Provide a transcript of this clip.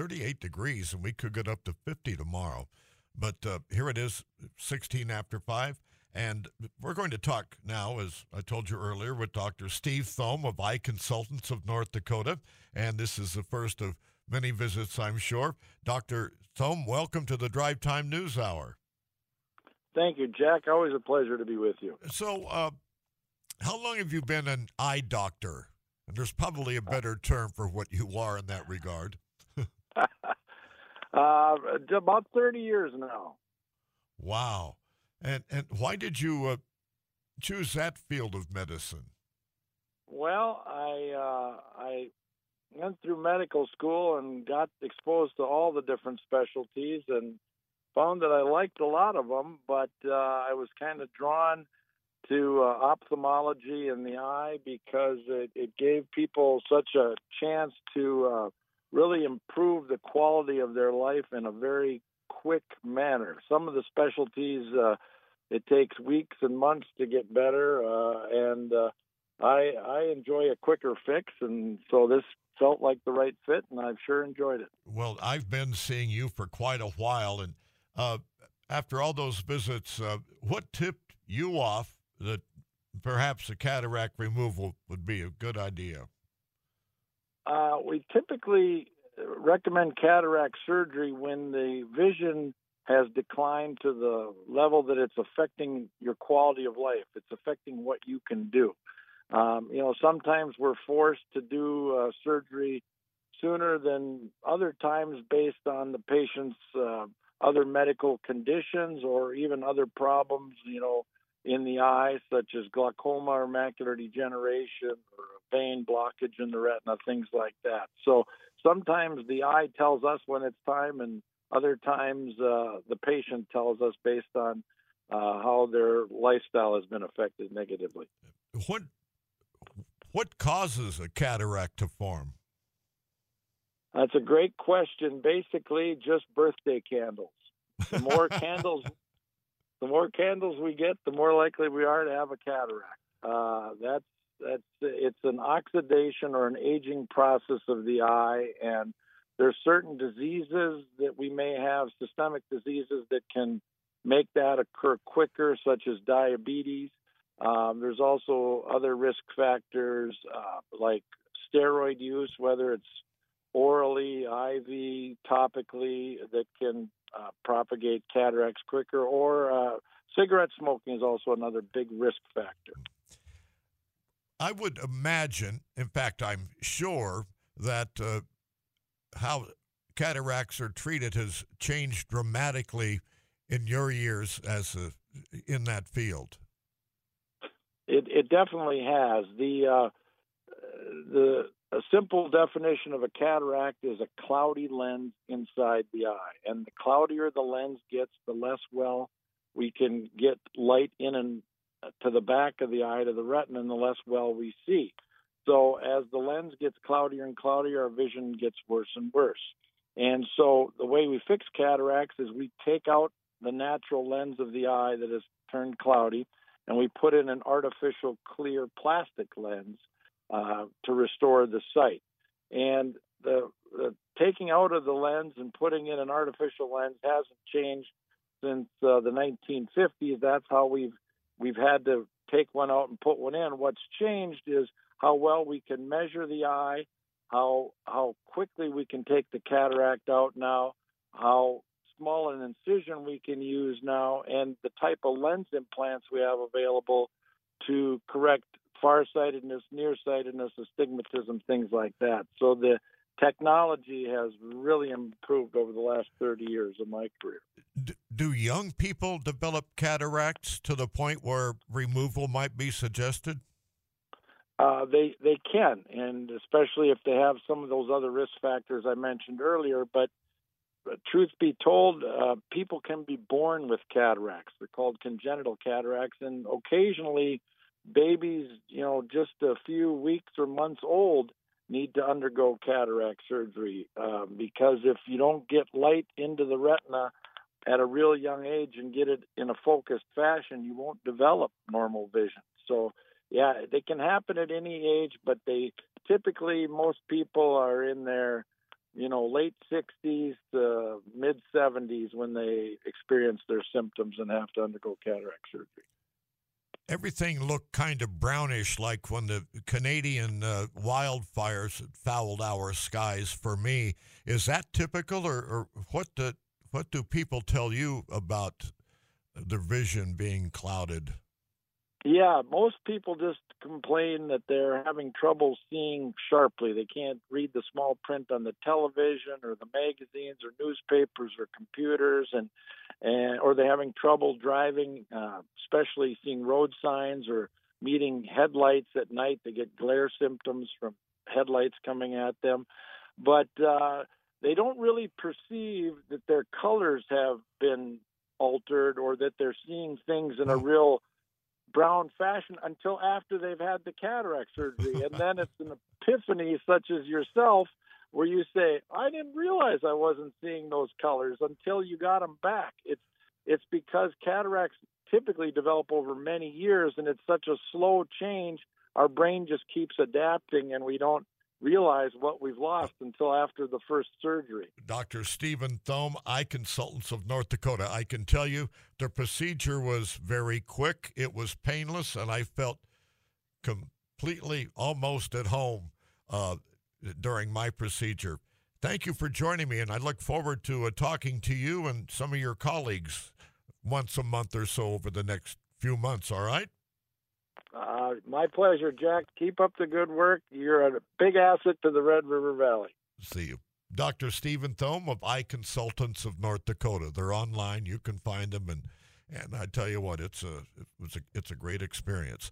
38 degrees, and we could get up to 50 tomorrow. But uh, here it is, 16 after 5. And we're going to talk now, as I told you earlier, with Dr. Steve Thom of Eye Consultants of North Dakota. And this is the first of many visits, I'm sure. Dr. Thom, welcome to the Drive Time News Hour. Thank you, Jack. Always a pleasure to be with you. So, uh, how long have you been an eye doctor? And there's probably a better term for what you are in that regard. Uh, about 30 years now. Wow. And and why did you uh, choose that field of medicine? Well, I uh, I went through medical school and got exposed to all the different specialties and found that I liked a lot of them, but uh, I was kind of drawn to uh, ophthalmology in the eye because it, it gave people such a chance to uh, really improve the quality of their life in a very quick manner. Some of the specialties uh, it takes weeks and months to get better, uh, and uh, I I enjoy a quicker fix, and so this felt like the right fit, and I've sure enjoyed it. Well, I've been seeing you for quite a while, and uh, after all those visits, uh, what tipped you off that perhaps a cataract removal would be a good idea? Uh, we typically recommend cataract surgery when the vision has declined to the level that it's affecting your quality of life. It's affecting what you can do. Um, you know, sometimes we're forced to do uh, surgery sooner than other times based on the patient's uh, other medical conditions or even other problems, you know, in the eye, such as glaucoma or macular degeneration or a vein blockage in the retina, things like that. So sometimes the eye tells us when it's time, and other times uh, the patient tells us based on uh, how their lifestyle has been affected negatively. What what causes a cataract to form? That's a great question. Basically, just birthday candles. The more candles, the more candles we get, the more likely we are to have a cataract. Uh, that's that's it's an oxidation or an aging process of the eye, and there's certain diseases that we may have, systemic diseases that can make that occur quicker, such as diabetes. Um, there's also other risk factors uh, like steroid use, whether it's orally, IV, topically, that can uh, propagate cataracts quicker, or uh, cigarette smoking is also another big risk factor. I would imagine, in fact, I'm sure that uh, how cataracts are treated has changed dramatically in your years as a, in that field. It, it definitely has. The uh, the a simple definition of a cataract is a cloudy lens inside the eye, and the cloudier the lens gets, the less well we can get light in and uh, to the back of the eye to the retina, and the less well we see. So as the lens gets cloudier and cloudier, our vision gets worse and worse. And so the way we fix cataracts is we take out the natural lens of the eye that has turned cloudy, and we put in an artificial clear plastic lens uh, to restore the sight. And the, the, taking out of the lens and putting in an artificial lens hasn't changed since uh, the 1950s. That's how we've we've had to take one out and put one in. What's changed is how well we can measure the eye, how how quickly we can take the cataract out now, how small an incision we can use now, and the type of lens implants we have available to correct farsightedness, nearsightedness, astigmatism, things like that. So the technology has really improved over the last 30 years of my career. Do young people develop cataracts to the point where removal might be suggested? Uh, they they can, and especially if they have some of those other risk factors I mentioned earlier. But, but truth be told, uh, people can be born with cataracts. They're called congenital cataracts, and occasionally, babies, you know, just a few weeks or months old, need to undergo cataract surgery uh, because if you don't get light into the retina at a real young age and get it in a focused fashion, you won't develop normal vision. So yeah, they can happen at any age, but they typically most people are in their you know, late 60s to mid 70s when they experience their symptoms and have to undergo cataract surgery. Everything looked kind of brownish, like when the Canadian uh, wildfires fouled our skies. For me, is that typical, or, or what? Do, what do people tell you about their vision being clouded? Yeah, most people just complain that they're having trouble seeing sharply. They can't read the small print on the television or the magazines or newspapers or computers, and and or they're having trouble driving, uh, especially seeing road signs or meeting headlights at night. They get glare symptoms from headlights coming at them, but uh, they don't really perceive that their colors have been altered or that they're seeing things in a hmm. real brown fashion until after they've had the cataract surgery. and then it's an epiphany, such as yourself, where you say, I didn't realize I wasn't seeing those colors until you got them back. It's, it's because cataracts typically develop over many years and it's such a slow change. Our brain just keeps adapting and we don't realize what we've lost until after the first surgery. Dr. Stephen Thom, eye consultants of North Dakota. I can tell you the procedure was very quick, it was painless, and I felt completely almost at home uh, during my procedure. Thank you for joining me, and I look forward to uh, talking to you and some of your colleagues once a month or so over the next few months, all right? Uh, my pleasure, Jack. Keep up the good work. You're a big asset to the Red River Valley. See you. Dr. Stephen Thom of Eye Consultants of North Dakota. They're online. You can find them, and and I tell you what, it's a it's a it's a great experience.